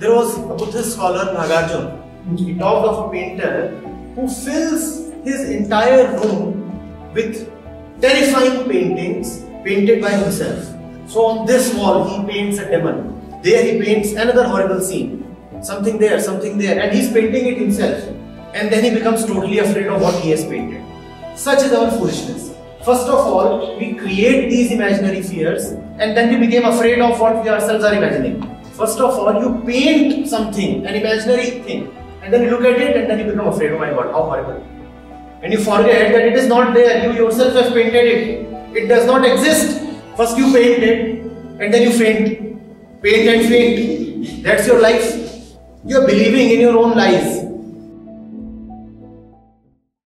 There was a Buddhist scholar, Nagarjuna. He talked of a painter who fills his entire room with terrifying paintings painted by himself. So on this wall, he paints a demon. There he paints another horrible scene. Something there, something there, and he's painting it himself. And then he becomes totally afraid of what he has painted. Such is our foolishness. First of all, we create these imaginary fears and then we became afraid of what we ourselves are imagining. First of all, you paint something, an imaginary thing, and then you look at it and then you become afraid, oh my god, how horrible. And you forget that it is not there, you yourself have painted it. It does not exist. First you paint it and then you faint. Paint and faint. That's your life. You are believing in your own lies.